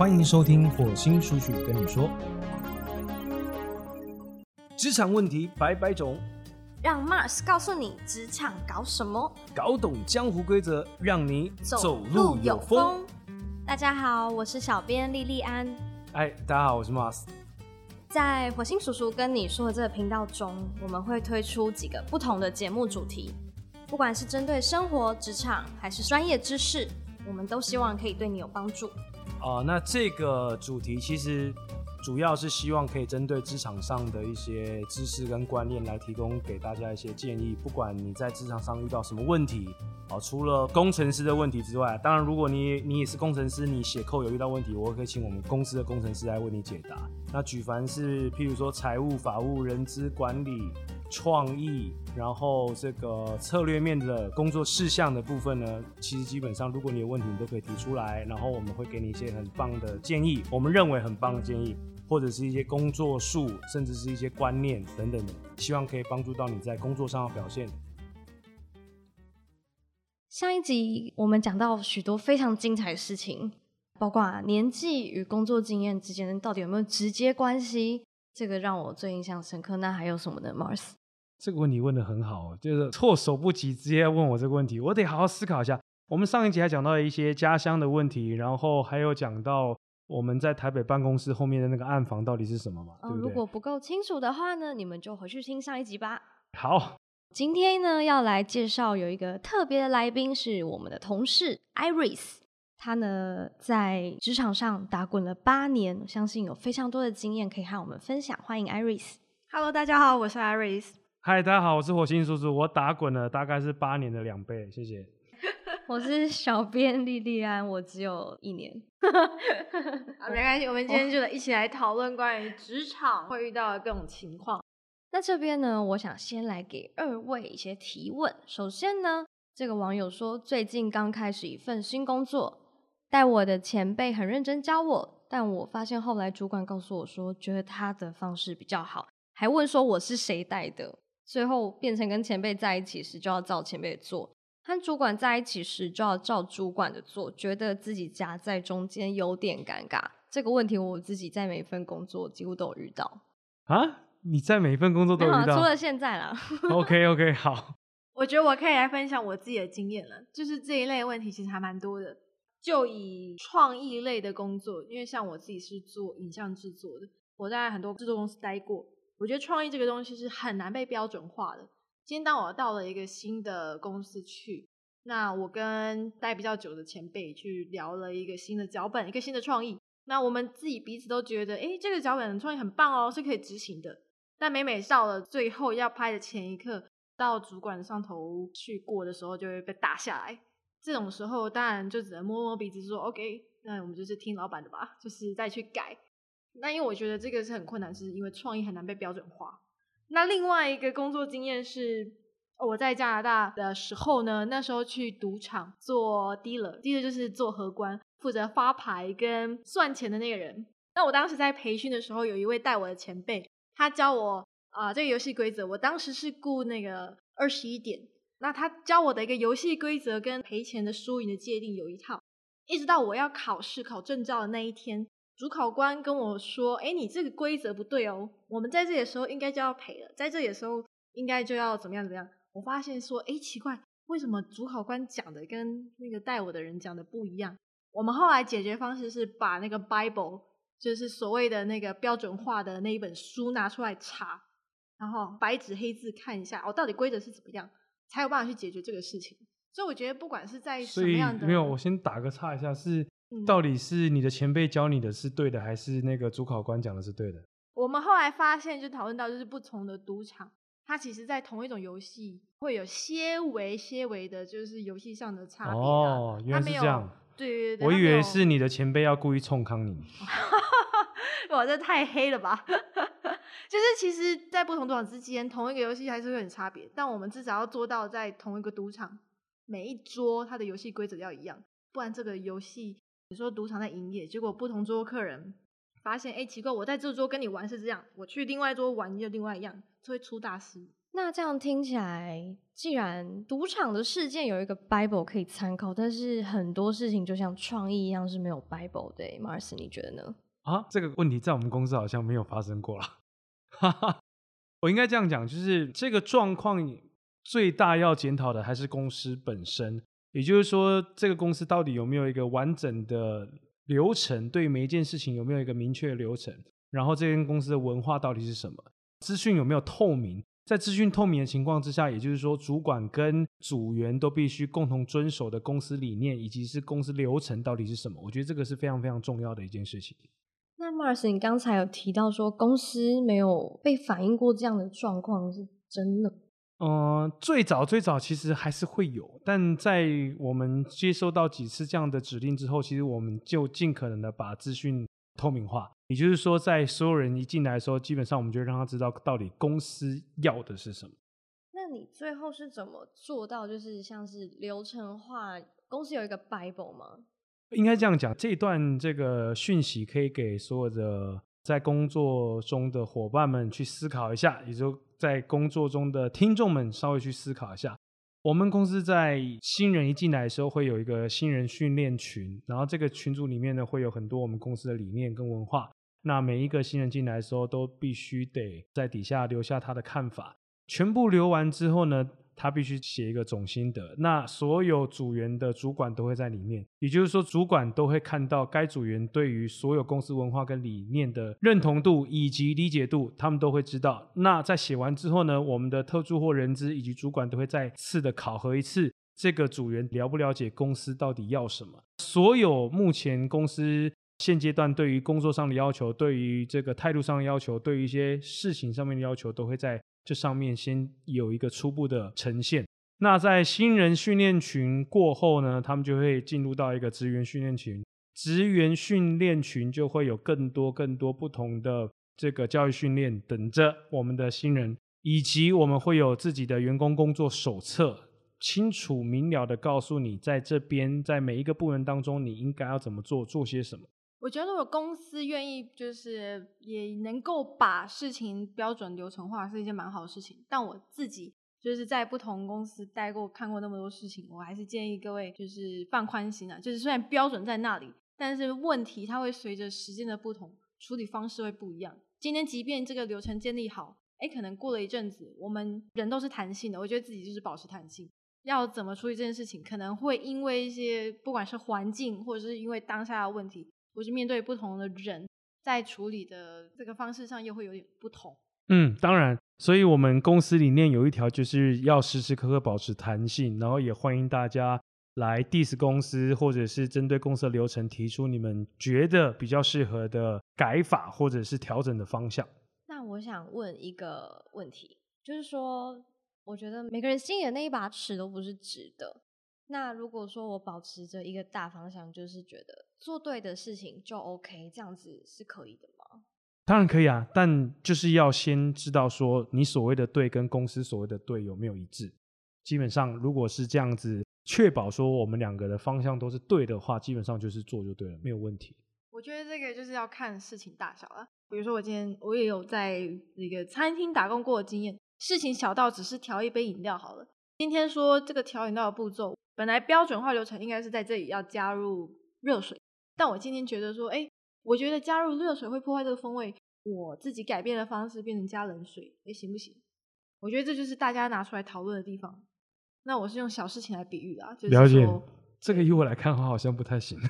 欢迎收听火星叔叔跟你说，职场问题百百种，让 Mars 告诉你职场搞什么，搞懂江湖规则，让你走路有风。大家好，我是小编莉莉安。哎，大家好，我是 Mars。在火星叔叔跟你说的这个频道中，我们会推出几个不同的节目主题，不管是针对生活、职场，还是专业知识，我们都希望可以对你有帮助。哦，那这个主题其实主要是希望可以针对职场上的一些知识跟观念来提供给大家一些建议。不管你在职场上遇到什么问题，哦，除了工程师的问题之外，当然如果你你也是工程师，你写扣有遇到问题，我可以请我们公司的工程师来为你解答。那举凡是譬如说财务、法务、人资管理。创意，然后这个策略面的工作事项的部分呢，其实基本上，如果你有问题，你都可以提出来，然后我们会给你一些很棒的建议，我们认为很棒的建议，或者是一些工作术，甚至是一些观念等等的，希望可以帮助到你在工作上的表现。上一集我们讲到许多非常精彩的事情，包括啊年纪与工作经验之间到底有没有直接关系，这个让我最印象深刻。那还有什么呢，Mars？这个问题问的很好，就是措手不及，直接问我这个问题，我得好好思考一下。我们上一集还讲到一些家乡的问题，然后还有讲到我们在台北办公室后面的那个暗房到底是什么嘛？对不对？如果不够清楚的话呢，你们就回去听上一集吧。好，今天呢要来介绍有一个特别的来宾，是我们的同事 Iris，他呢在职场上打滚了八年，相信有非常多的经验可以和我们分享。欢迎 Iris。Hello，大家好，我是 Iris。嗨，大家好，我是火星叔叔。我打滚了大概是八年的两倍，谢谢。我是小编莉莉安，我只有一年。啊，没关系，我们今天就一起来讨论关于职场会遇到的各种情况。那这边呢，我想先来给二位一些提问。首先呢，这个网友说，最近刚开始一份新工作，带我的前辈很认真教我，但我发现后来主管告诉我说，觉得他的方式比较好，还问说我是谁带的。最后变成跟前辈在一起时就要照前辈做，和主管在一起时就要照主管的做，觉得自己夹在中间有点尴尬。这个问题我自己在每一份工作几乎都有遇到。啊？你在每一份工作都遇到？除了现在啦。OK OK，好。我觉得我可以来分享我自己的经验了，就是这一类问题其实还蛮多的。就以创意类的工作，因为像我自己是做影像制作的，我在很多制作公司待过。我觉得创意这个东西是很难被标准化的。今天当我到了一个新的公司去，那我跟待比较久的前辈去聊了一个新的脚本，一个新的创意。那我们自己彼此都觉得，哎，这个脚本的创意很棒哦，是可以执行的。但每每到了最后要拍的前一刻，到主管上头去过的时候，就会被打下来。这种时候，当然就只能摸摸鼻子说，OK，那我们就是听老板的吧，就是再去改。那因为我觉得这个是很困难，是因为创意很难被标准化。那另外一个工作经验是，我在加拿大的时候呢，那时候去赌场做 dealer，dealer 就是做荷官，负责发牌跟算钱的那个人。那我当时在培训的时候，有一位带我的前辈，他教我啊这个游戏规则。我当时是雇那个二十一点，那他教我的一个游戏规则跟赔钱的输赢的界定有一套，一直到我要考试考证照的那一天。主考官跟我说：“哎，你这个规则不对哦，我们在这里的时候应该就要赔了，在这里的时候应该就要怎么样怎么样。”我发现说：“哎，奇怪，为什么主考官讲的跟那个带我的人讲的不一样？”我们后来解决方式是把那个 Bible，就是所谓的那个标准化的那一本书拿出来查，然后白纸黑字看一下，哦，到底规则是怎么样，才有办法去解决这个事情。所以我觉得，不管是在什么样的，没有，我先打个岔一下是。到底是你的前辈教你的是对的，还是那个主考官讲的是对的？我们后来发现，就讨论到，就是不同的赌场，它其实在同一种游戏会有些微、些微的，就是游戏上的差别。哦，原来是这样。对对对，我以为是你的前辈要故意冲康你。哇，这太黑了吧！就是其实，在不同赌场之间，同一个游戏还是会很差别。但我们至少要做到，在同一个赌场，每一桌它的游戏规则要一样，不然这个游戏。你说赌场在营业，结果不同桌客人发现，哎，奇怪，我在这桌跟你玩是这样，我去另外一桌玩又另外一样，就会出大事。那这样听起来，既然赌场的事件有一个 Bible 可以参考，但是很多事情就像创意一样是没有 Bible 的。Mars，你觉得呢？啊，这个问题在我们公司好像没有发生过了。哈哈，我应该这样讲，就是这个状况最大要检讨的还是公司本身，也就是说，这个公司到底有没有一个完整的流程，对每一件事情有没有一个明确的流程，然后这间公司的文化到底是什么，资讯有没有透明。在资讯透明的情况之下，也就是说，主管跟组员都必须共同遵守的公司理念以及是公司流程到底是什么？我觉得这个是非常非常重要的一件事情。那 Mars，你刚才有提到说公司没有被反映过这样的状况，是真的？嗯，最早最早其实还是会有，但在我们接收到几次这样的指令之后，其实我们就尽可能的把资讯透明化。也就是说，在所有人一进来的时候，基本上我们就让他知道到底公司要的是什么。那你最后是怎么做到，就是像是流程化？公司有一个 Bible 吗？应该这样讲，这段这个讯息可以给所有的在工作中的伙伴们去思考一下，也就在工作中的听众们稍微去思考一下。我们公司在新人一进来的时候，会有一个新人训练群，然后这个群组里面呢，会有很多我们公司的理念跟文化。那每一个新人进来的时候，都必须得在底下留下他的看法。全部留完之后呢，他必须写一个总心得。那所有组员的主管都会在里面，也就是说，主管都会看到该组员对于所有公司文化跟理念的认同度以及理解度，他们都会知道。那在写完之后呢，我们的特助或人资以及主管都会再次的考核一次，这个组员了不了解公司到底要什么。所有目前公司。现阶段对于工作上的要求，对于这个态度上的要求，对于一些事情上面的要求，都会在这上面先有一个初步的呈现。那在新人训练群过后呢，他们就会进入到一个职员训练群，职员训练群就会有更多更多不同的这个教育训练等着我们的新人，以及我们会有自己的员工工作手册，清楚明了的告诉你，在这边在每一个部门当中，你应该要怎么做，做些什么。我觉得如果公司愿意，就是也能够把事情标准流程化，是一件蛮好的事情。但我自己就是在不同公司待过，看过那么多事情，我还是建议各位就是放宽心啊。就是虽然标准在那里，但是问题它会随着时间的不同，处理方式会不一样。今天即便这个流程建立好，哎，可能过了一阵子，我们人都是弹性的，我觉得自己就是保持弹性。要怎么处理这件事情，可能会因为一些不管是环境，或者是因为当下的问题。或是面对不同的人，在处理的这个方式上又会有点不同。嗯，当然，所以我们公司理念有一条就是要时时刻刻保持弹性，然后也欢迎大家来 diss 公司，或者是针对公司的流程提出你们觉得比较适合的改法或者是调整的方向。那我想问一个问题，就是说，我觉得每个人心里的那一把尺都不是直的。那如果说我保持着一个大方向，就是觉得做对的事情就 OK，这样子是可以的吗？当然可以啊，但就是要先知道说你所谓的对跟公司所谓的对有没有一致。基本上如果是这样子，确保说我们两个的方向都是对的话，基本上就是做就对了，没有问题。我觉得这个就是要看事情大小了。比如说我今天我也有在一个餐厅打工过的经验，事情小到只是调一杯饮料好了。今天说这个调饮料的步骤。本来标准化流程应该是在这里要加入热水，但我今天觉得说，哎，我觉得加入热水会破坏这个风味，我自己改变的方式变成加冷水，哎，行不行？我觉得这就是大家拿出来讨论的地方。那我是用小事情来比喻的，了解这个以我来看的话，好像不太行。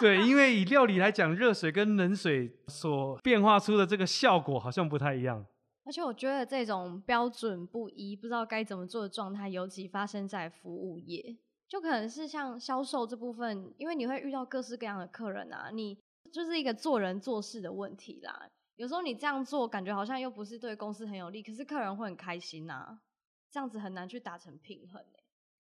对，因为以料理来讲，热水跟冷水所变化出的这个效果好像不太一样。而且我觉得这种标准不一、不知道该怎么做的状态，尤其发生在服务业，就可能是像销售这部分，因为你会遇到各式各样的客人啊，你就是一个做人做事的问题啦。有时候你这样做，感觉好像又不是对公司很有利，可是客人会很开心呐，这样子很难去达成平衡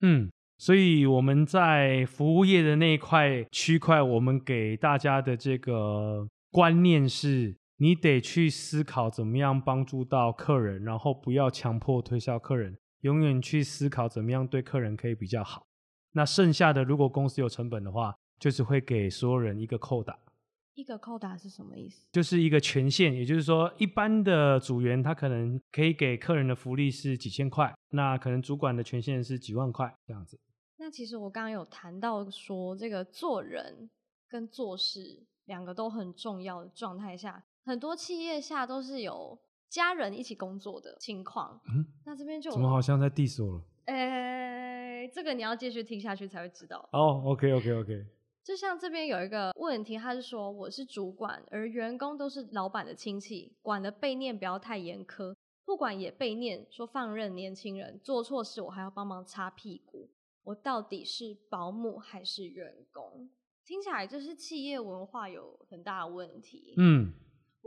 嗯，所以我们在服务业的那一块区块，我们给大家的这个观念是。你得去思考怎么样帮助到客人，然后不要强迫推销客人，永远去思考怎么样对客人可以比较好。那剩下的，如果公司有成本的话，就是会给所有人一个扣打。一个扣打是什么意思？就是一个权限，也就是说，一般的组员他可能可以给客人的福利是几千块，那可能主管的权限是几万块这样子。那其实我刚刚有谈到说，这个做人跟做事两个都很重要的状态下，很多企业下都是有家人一起工作的情况。嗯，那这边就怎么好像在 diss 我了？呃，这个你要继续听下去才会知道。哦，OK，OK，OK。就像这边有一个问题，他是说我是主管，而员工都是老板的亲戚，管的被念不要太严苛，不管也被念说放任年轻人做错事，我还要帮忙擦屁股。我到底是保姆还是员工？听起来就是企业文化有很大的问题。嗯，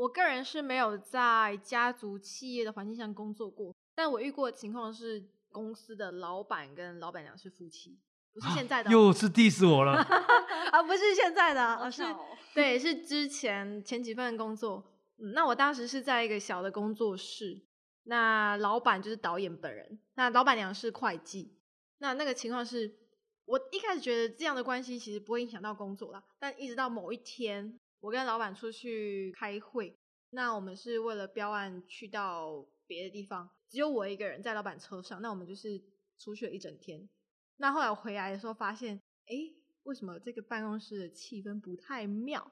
我个人是没有在家族企业的环境下工作过，但我遇过的情况是，公司的老板跟老板娘是夫妻，不是现在的哦，又是 diss 我了。啊，不是现在的，而是 对，是之前前几份工作。嗯，那我当时是在一个小的工作室，那老板就是导演本人，那老板娘是会计。那那个情况是，我一开始觉得这样的关系其实不会影响到工作啦，但一直到某一天，我跟老板出去开会，那我们是为了标案去到别的地方，只有我一个人在老板车上，那我们就是出去了一整天。那后来我回来的时候发现，哎，为什么这个办公室的气氛不太妙？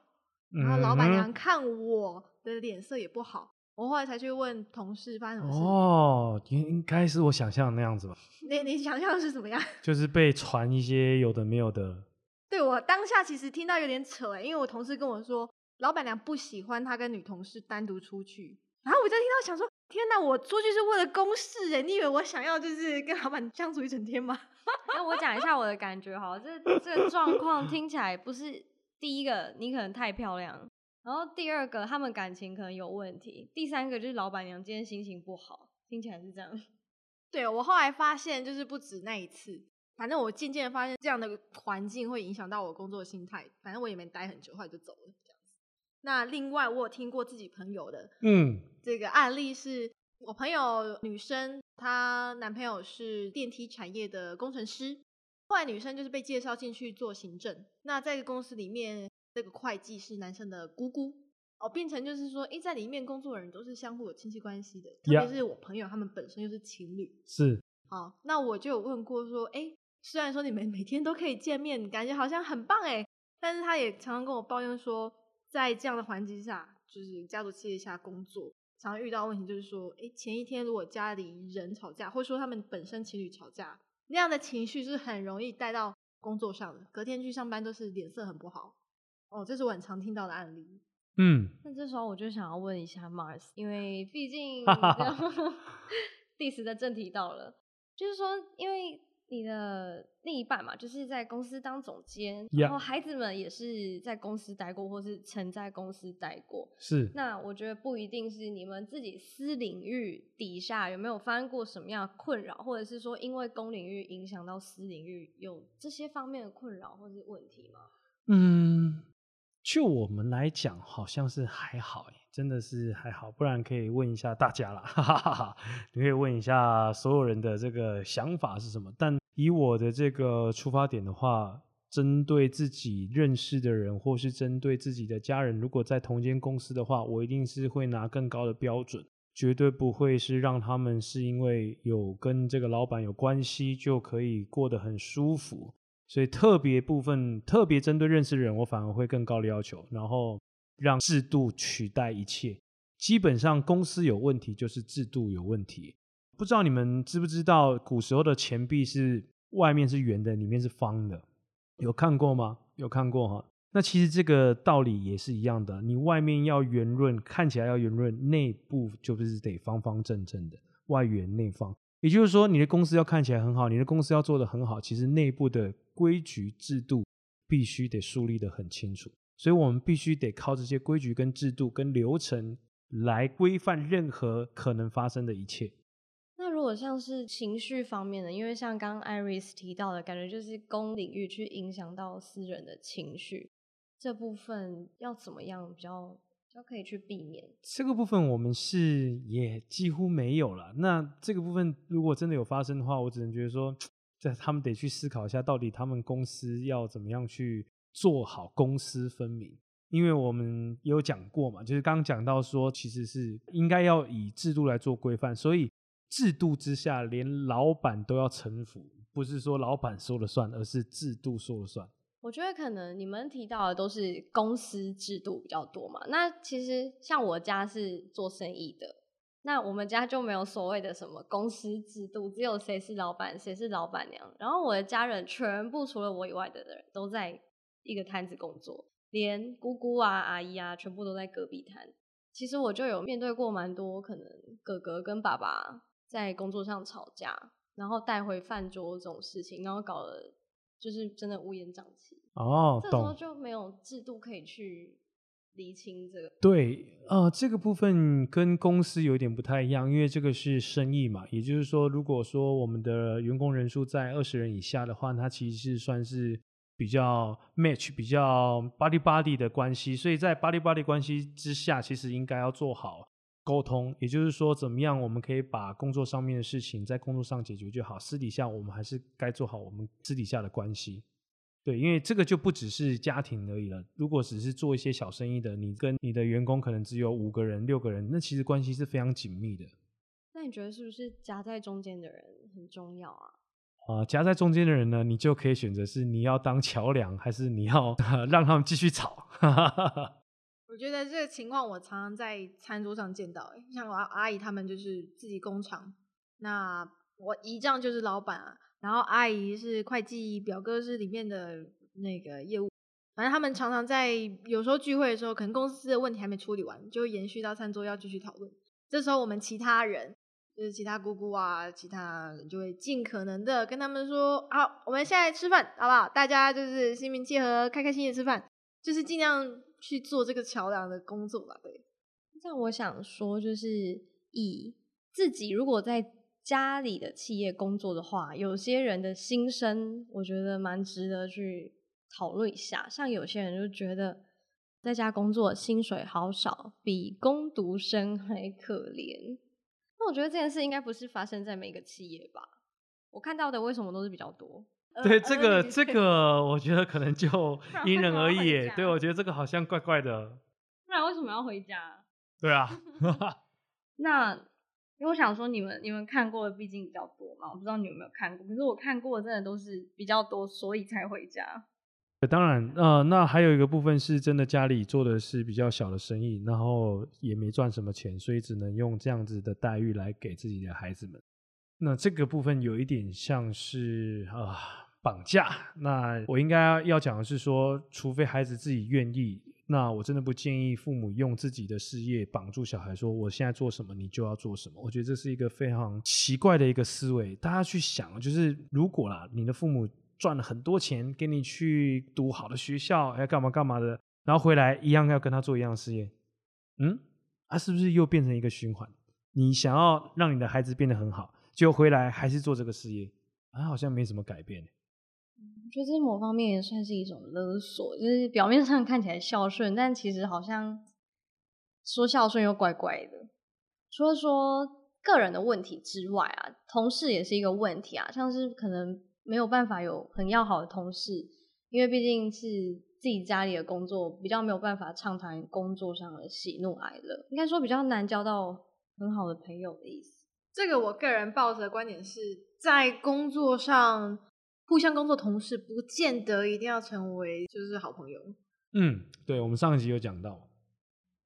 然后老板娘嗯看我的脸色也不好，我后来才去问同事发生什么事。哦，应应该是我想象的那样子吧，你你想象的是怎么样？就是被传一些有的没有的。对我当下其实听到有点扯哎，因为我同事跟我说，老板娘不喜欢他跟女同事单独出去，然后我就听到想说，天哪，我出去是为了公事哎，你以为我想要就是跟老板相处一整天吗？那我讲一下我的感觉好了，这这个状况听起来不是第一个，你可能太漂亮，然后第二个他们感情可能有问题，第三个就是老板娘今天心情不好，听起来是这样。对我后来发现，就是不止那一次，反正我渐渐地发现这样的环境会影响到我工作的心态，反正我也没待很久，后来就走了这样子。那另外我有听过自己朋友的嗯，这个案例是，我朋友女生，她男朋友是电梯产业的工程师，后来女生就是被介绍进去做行政。那在公司里面，这个会计是男生的姑姑，哦，变成就是说，诶，在里面工作的人都是相互有亲戚关系的，特别是我朋友他们本身又是情侣。是，好，那我就有问过说，诶，虽然说你们每天都可以见面，感觉好像很棒诶，但是他也常常跟我抱怨说，在这样的环境下，就是家族企业下工作，常常遇到问题就是说，诶，前一天如果家里人吵架，或者说他们本身情侣吵架，那样的情绪是很容易带到工作上的，隔天去上班都是脸色很不好。哦，这是我很常听到的案例。嗯，那这时候我就想要问一下 Mars，因为毕竟哈哈哈 diss 的正题到了，就是说，因为你的另一半嘛，就是在公司当总监 Yeah 然后孩子们也是在公司待过，或是曾在公司待过。是，那我觉得不一定是你们自己私领域底下有没有发生过什么样的困扰，或者是说因为公领域影响到私领域有这些方面的困扰或是问题吗？嗯，就我们来讲，好像是还好诶，真的是还好，不然可以问一下大家啦，哈哈哈哈，你可以问一下所有人的这个想法是什么。但以我的这个出发点的话，针对自己认识的人，或是针对自己的家人，如果在同间公司的话，我一定是会拿更高的标准。绝对不会是让他们是因为有跟这个老板有关系就可以过得很舒服，所以特别部分，特别针对认识的人，我反而会更高的要求，然后让制度取代一切。基本上公司有问题就是制度有问题。不知道你们知不知道，古时候的钱币是外面是圆的，里面是方的，有看过吗？有看过哈。那其实这个道理也是一样的，你外面要圆润，看起来要圆润，内部就是得方方正正的，外圆内方。也就是说，你的公司要看起来很好，你的公司要做得很好，其实内部的规矩制度必须得树立得很清楚。所以我们必须得靠这些规矩跟制度跟流程来规范任何可能发生的一切。如果像是情绪方面的，因为像刚刚 Iris 提到的，感觉就是公领域去影响到私人的情绪，这部分要怎么样比较比较可以去避免？这个部分我们是也几乎没有了。那这个部分如果真的有发生的话，我只能觉得说，这他们得去思考一下，到底他们公司要怎么样去做好公私分明。因为我们有讲过嘛，就是刚刚讲到说，其实是应该要以制度来做规范，所以制度之下，连老板都要臣服，不是说老板说了算，而是制度说了算。我觉得可能你们提到的都是公司制度比较多嘛。那其实像我家是做生意的，那我们家就没有所谓的什么公司制度，只有谁是老板，谁是老板娘。然后我的家人全部除了我以外的人都在一个摊子工作，连姑姑啊、阿姨啊，全部都在隔壁摊。其实我就有面对过蛮多可能哥哥跟爸爸在工作上吵架，然后带回饭桌这种事情，然后搞得。就是真的乌烟瘴气哦，这时候就没有制度可以去厘清这个。对，呃，这个部分跟公司有点不太一样，因为这个是生意嘛。也就是说，如果说我们的员工人数在二十人以下的话，它其实是算是比较 match、比较 body body 的关系。所以在 body body 关系之下，其实应该要做好。沟通，也就是说，怎么样我们可以把工作上面的事情在工作上解决就好，私底下我们还是该做好我们私底下的关系。对，因为这个就不只是家庭而已了。如果只是做一些小生意的，你跟你的员工可能只有五个人、六个人，那其实关系是非常紧密的。那你觉得是不是夹在中间的人很重要啊？啊，夹在中间的人呢，你就可以选择是你要当桥梁，还是你要 让他们继续吵。我觉得这个情况我常常在餐桌上见到，像我阿姨他们就是自己工厂，那我姨丈就是老板啊，然后阿姨是会计，表哥是里面的那个业务，反正他们常常在有时候聚会的时候，可能公司的问题还没处理完，就延续到餐桌要继续讨论。这时候我们其他人，就是其他姑姑啊，其他人就会尽可能的跟他们说，好，我们现在吃饭好不好？大家就是心平气和，开开心心吃饭，就是尽量。去做这个桥梁的工作吧，对。那我想说，就是以自己如果在家里的企业工作的话，有些人的心声，我觉得蛮值得去讨论一下。像有些人就觉得在家工作薪水好少，比工读生还可怜。那我觉得这件事应该不是发生在每个企业吧？我看到的为什么都是比较多？对这个这个，我觉得可能就 因人而异。对，我觉得这个好像怪怪的。不然为什么要回家？对啊。那因为我想说，你们你们看过的毕竟比较多嘛，我不知道你有没有看过。可是我看过的真的都是比较多，所以才回家。当然，呃，那还有一个部分是真的家里做的是比较小的生意，然后也没赚什么钱，所以只能用这样子的待遇来给自己的孩子们。那这个部分有一点像是啊绑架。那我应该要讲的是说，除非孩子自己愿意，那我真的不建议父母用自己的事业绑住小孩，说我现在做什么你就要做什么。我觉得这是一个非常奇怪的一个思维。大家去想，就是如果啦，你的父母赚了很多钱，给你去读好的学校，要干嘛干嘛的，然后回来一样要跟他做一样事业，嗯，他是不是又变成一个循环？你想要让你的孩子变得很好。就回来还是做这个事业，啊，好像没什么改变。我觉得这某方面也算是一种勒索，就是表面上看起来孝顺，但其实好像说孝顺又怪怪的。除了说个人的问题之外啊，同事也是一个问题啊，像是可能没有办法有很要好的同事，因为毕竟是自己家里的工作，比较没有办法畅谈工作上的喜怒哀乐，应该说比较难交到很好的朋友的意思。这个我个人抱着的观点是在工作上互相工作，同事不见得一定要成为就是好朋友。嗯，对，我们上一集有讲到。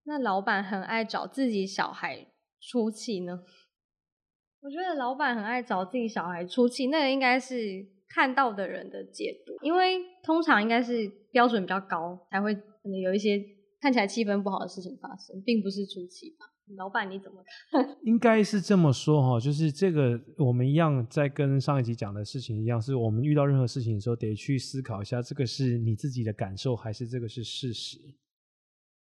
那老板很爱找自己小孩出气呢？我觉得老板很爱找自己小孩出气，那个应该是看到的人的解读，因为通常应该是标准比较高，才会可能有一些看起来气氛不好的事情发生，并不是出气吧。老板你怎么看？应该是这么说哈，就是这个我们一样在跟上一集讲的事情一样，是我们遇到任何事情的时候得去思考一下，这个是你自己的感受还是这个是事实。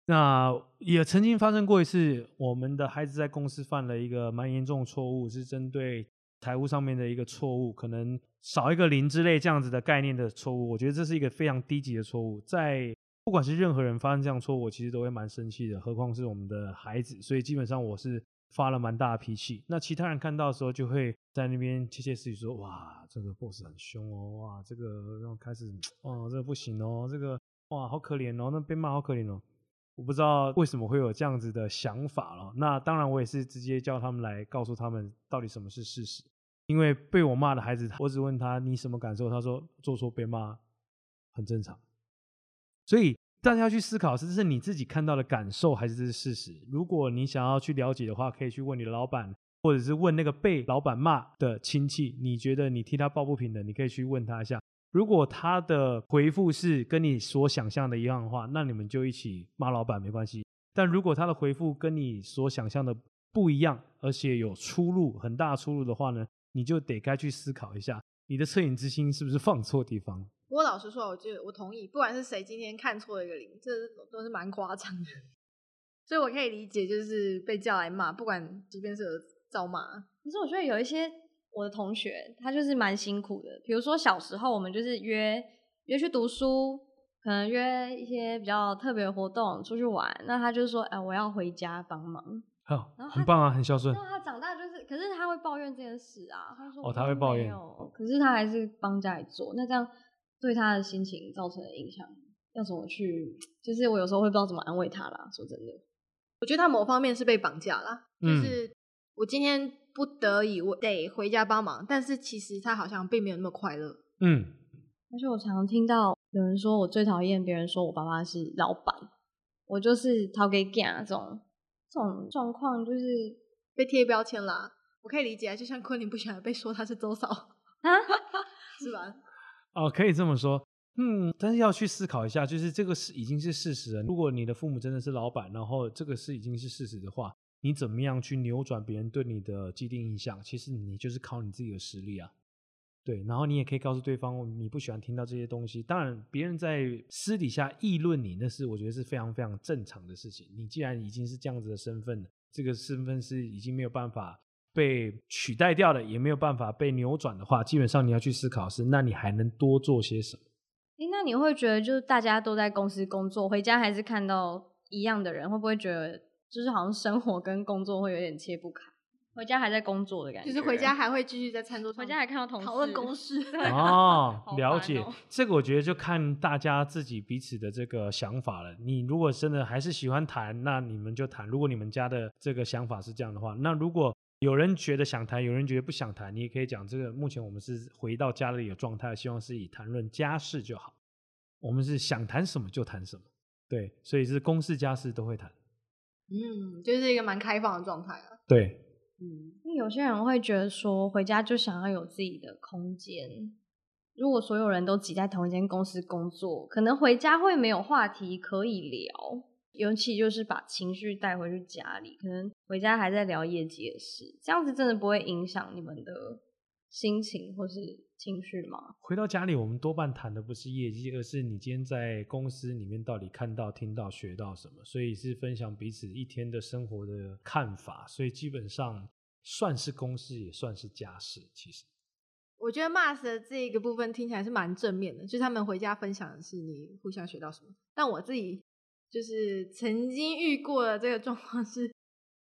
那也曾经发生过一次，我们的孩子在公司犯了一个蛮严重的错误，是针对财务上面的一个错误，可能少一个零之类这样子的概念的错误。我觉得这是一个非常低级的错误，在。不管是任何人发生这样错误，我其实都会蛮生气的，何况是我们的孩子。所以基本上我是发了蛮大的脾气。那其他人看到的时候，就会在那边窃窃私语说：“哇，这个 boss 很凶哦，哇，这个然后开始，哦，这个不行哦，这个哇，好可怜哦，那被骂好可怜哦。”我不知道为什么会有这样子的想法了。那当然，我也是直接叫他们来告诉他们到底什么是事实。因为被我骂的孩子，我只问他你什么感受，他说做错被骂很正常。所以大家要去思考，是这是你自己看到的感受，还是这是事实？如果你想要去了解的话，可以去问你的老板，或者是问那个被老板骂的亲戚。你觉得你替他抱不平的，你可以去问他一下。如果他的回复是跟你所想象的一样的话，那你们就一起骂老板没关系。但如果他的回复跟你所想象的不一样，而且有出入很大出入的话呢，你就得该去思考一下，你的恻隐之心是不是放错地方。不过老实说，我觉得我同意，不管是谁今天看错了一个零，这都是蛮夸张的。所以我可以理解，就是被叫来骂，不管即便是遭骂。可是我觉得有一些我的同学，他就是蛮辛苦的。比如说小时候我们就是约约去读书，可能约一些比较特别的活动出去玩，那他就说：“哎，我要回家帮忙。”好，很棒啊，很孝顺。那他长大就是，可是他会抱怨这件事啊。他说：“哦，他会抱怨。”可是他还是帮家里做。那这样。对他的心情造成的影响，要怎么去？就是我有时候会不知道怎么安慰他啦。说真的，我觉得他某方面是被绑架啦。就是我今天不得已我得回家帮忙，但是其实他好像并没有那么快乐。嗯，而且我常常听到有人说我最讨厌别人说我爸爸是老板，我就是讨给 g 这种这种状况，就是被贴标签啦。我可以理解，就像昆凌不喜欢被说他是周嫂啊，是吧？哦，可以这么说，嗯，但是要去思考一下，就是这个是已经是事实了。如果你的父母真的是老板，然后这个是已经是事实的话，你怎么样去扭转别人对你的既定印象？其实你就是靠你自己的实力啊。对，然后你也可以告诉对方，你不喜欢听到这些东西。当然，别人在私底下议论你，那是我觉得是非常非常正常的事情。你既然已经是这样子的身份了，这个身份是已经没有办法。被取代掉的也没有办法被扭转的话，基本上你要去思考是，那你还能多做些什么？哎，那你会觉得就是大家都在公司工作，回家还是看到一样的人，会不会觉得就是好像生活跟工作会有点切不开？回家还在工作的感觉，就是回家还会继续在餐桌回家还看到同事讨论公事 哦，了解这个，我觉得就看大家自己彼此的这个想法了。你如果真的还是喜欢谈，那你们就谈。如果你们家的这个想法是这样的话，那如果有人觉得想谈，有人觉得不想谈，你也可以讲这个。目前我们是回到家里的状态，希望是以谈论家事就好。我们是想谈什么就谈什么，对，所以是公事家事都会谈。嗯，就是一个蛮开放的状态啊。对，嗯，因为有些人会觉得说回家就想要有自己的空间。如果所有人都挤在同一间公司工作，可能回家会没有话题可以聊。尤其就是把情绪带回去家里，可能回家还在聊业绩的事，这样子真的不会影响你们的心情或是情绪吗？回到家里，我们多半谈的不是业绩，而是你今天在公司里面到底看到、听到、学到什么，所以是分享彼此一天的生活的看法，所以基本上算是公事，也算是家事。其实，我觉得 Mars 的这一个部分听起来是蛮正面的，就是他们回家分享的是你互相学到什么，但我自己。就是曾经遇过的这个状况是，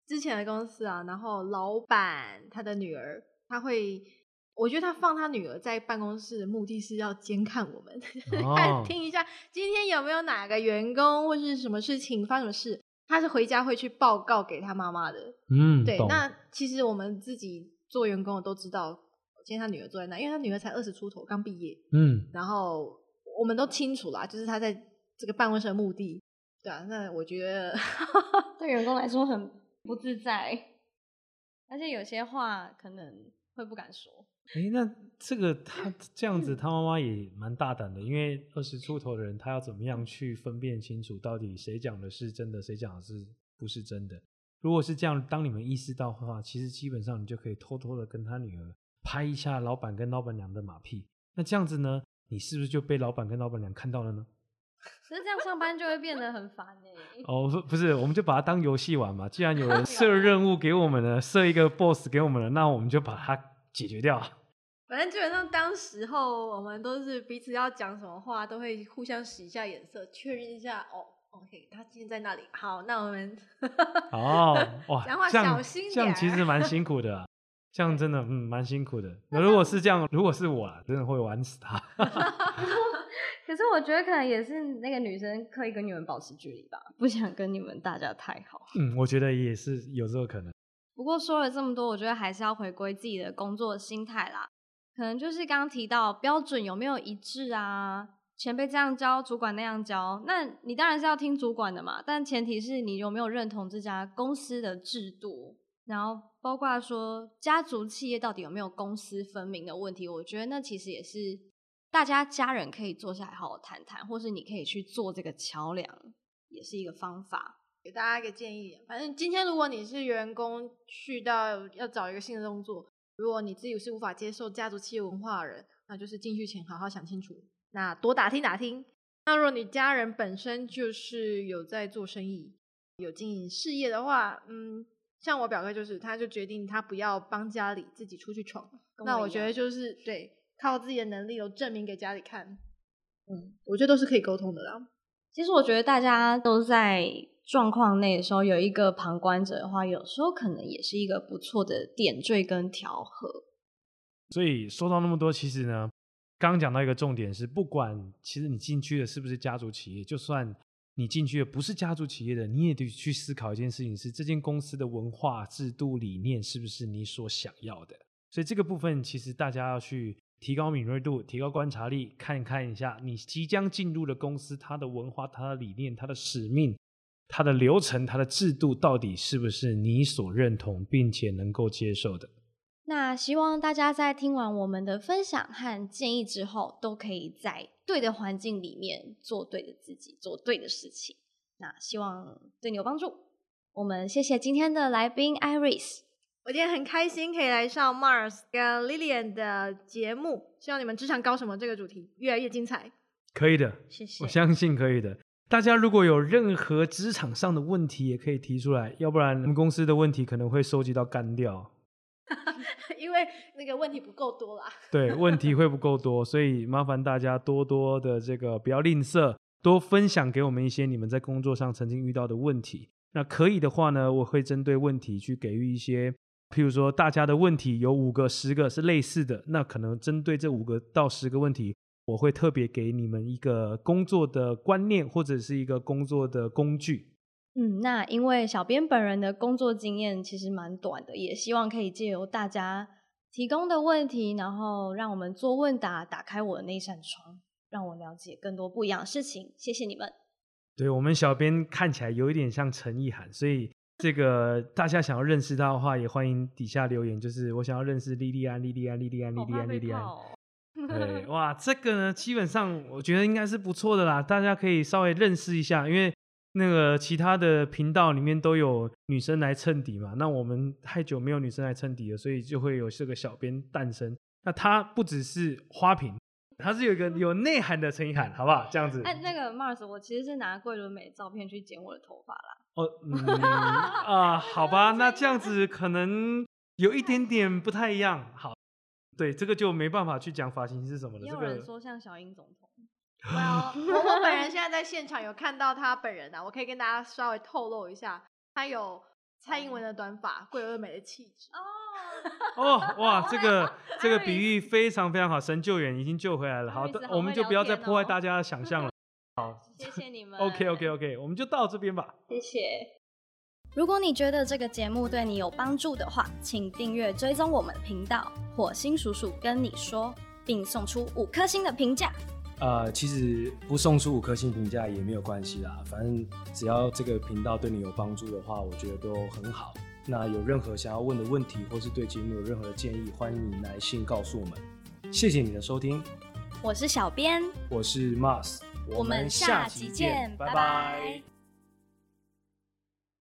之前的公司啊，然后老板他的女儿，他会，我觉得他放他女儿在办公室的目的是要监看我们，看听一下今天有没有哪个员工或是什么事情发生什么事，他是回家会去报告给他妈妈的。嗯，对。那其实我们自己做员工的都知道，今天他女儿坐在那，因为他女儿才二十出头，刚毕业。嗯，然后我们都清楚啦，就是他在这个办公室的目的。对啊，那我觉得 对员工来说很不自在，而且有些话可能会不敢说。哎，那这个 他这样子，他妈妈也蛮大胆的，因为二十出头的人，他要怎么样去分辨清楚到底谁讲的是真的，谁讲的是不是真的？如果是这样，当你们意识到的话，其实基本上你就可以偷偷的跟他女儿拍一下老板跟老板娘的马屁。那这样子呢，你是不是就被老板跟老板娘看到了呢？可是这样上班就会变得很烦哎。哦，不不是，我们就把它当游戏玩嘛。既然有人设任务给我们了，设一个 boss 给我们了，那我们就把它解决掉。反正基本上当时候我们都是彼此要讲什么话，都会互相使一下眼色，确认一下。哦，OK，他今天在那里。好，那我们哦哇，讲话小心点。这样其实蛮辛苦的，这样真的嗯蛮辛苦的。那如果是这样，如果是我，真的会玩死他。可是我觉得可能也是那个女生刻意跟你们保持距离吧，不想跟你们大家太好。嗯，我觉得也是有这个可能。不过说了这么多，我觉得还是要回归自己的工作心态啦。可能就是刚刚提到标准有没有一致啊？前辈这样教，主管那样教，那你当然是要听主管的嘛。但前提是你有没有认同这家公司的制度，然后包括说家族企业到底有没有公私分明的问题。我觉得那其实也是大家家人可以坐下来好好谈谈，或是你可以去做这个桥梁，也是一个方法。给大家一个建议，反正今天如果你是员工，去到要找一个新的工作，如果你自己是无法接受家族企业文化的人，那就是进去前好好想清楚。那多打听打听。那如果你家人本身就是有在做生意、有经营事业的话，嗯，像我表哥就是，他就决定他不要帮家里，自己出去闯。那我觉得就是对，靠自己的能力有证明给家里看。嗯，我觉得都是可以沟通的啦。其实我觉得大家都在状况内的时候，有一个旁观者的话，有时候可能也是一个不错的点缀跟调和。所以说到那么多，其实呢。刚刚讲到一个重点是，不管其实你进去的是不是家族企业，就算你进去的不是家族企业的，你也得去思考一件事情：是这间公司的文化、制度、理念是不是你所想要的？所以这个部分其实大家要去提高敏锐度、提高观察力，看看一下你即将进入的公司，它的文化、它的理念、它的使命、它的流程、它的制度，到底是不是你所认同并且能够接受的？那希望大家在听完我们的分享和建议之后，都可以在对的环境里面做对的自己，做对的事情。那希望对你有帮助。我们谢谢今天的来宾 Iris，我今天很开心可以来上 Mars 跟 Lilian 的节目。希望你们职场搞什么这个主题越来越精彩。可以的，谢谢。我相信可以的。大家如果有任何职场上的问题，也可以提出来，要不然我们公司的问题可能会收集到干掉。因为那个问题不够多啦，对，问题会不够多，所以麻烦大家多多的这个不要吝啬，多分享给我们一些你们在工作上曾经遇到的问题。那可以的话呢，我会针对问题去给予一些，譬如说大家的问题有五个、十个是类似的，那可能针对这五个到十个问题，我会特别给你们一个工作的观念或者是一个工作的工具。嗯，那因为小编本人的工作经验其实蛮短的，也希望可以借由大家提供的问题，然后让我们做问答，打开我的那扇窗，让我了解更多不一样的事情。谢谢你们。对我们小编看起来有一点像陈意涵，所以这个大家想要认识他的话，也欢迎底下留言，就是我想要认识莉莉安、莉莉安、莉莉安、莉莉安、莉莉安。对，哇，这个呢，基本上我觉得应该是不错的啦，大家可以稍微认识一下，因为。那个其他的频道里面都有女生来衬底嘛？那我们太久没有女生来衬底了，所以就会有这个小编诞生。那他不只是花瓶，他是有一个有内涵的陈意涵，好不好？这样子。哎，那个 Mars，我其实是拿桂纶镁照片去剪我的头发啦。哦，嗯啊，好吧，那这样子可能有一点点不太一样。好，对，这个就没办法去讲发型是什么了。有人说像小英总统。我我本人现在在现场有看到他本人啊，我可以跟大家稍微透露一下，他有蔡英文的短发，桂纶镁的气质。哦，哦，哇，这个这个比喻非常非常好，神救援已经救回来了。好的，我们就不要再破坏大家的想象了。好，谢谢你们。OK OK OK，我们就到这边吧。谢谢。如果你觉得这个节目对你有帮助的话，请订阅追踪我们的频道火星叔叔跟你说，并送出五颗星的评价。呃，其实不送出五颗星评价也没有关系啦，反正只要这个频道对你有帮助的话，我觉得都很好。那有任何想要问的问题，或是对节目有任何的建议，欢迎你来信告诉我们。谢谢你的收听，我是小编，我是 Mars，我们下期见，拜拜。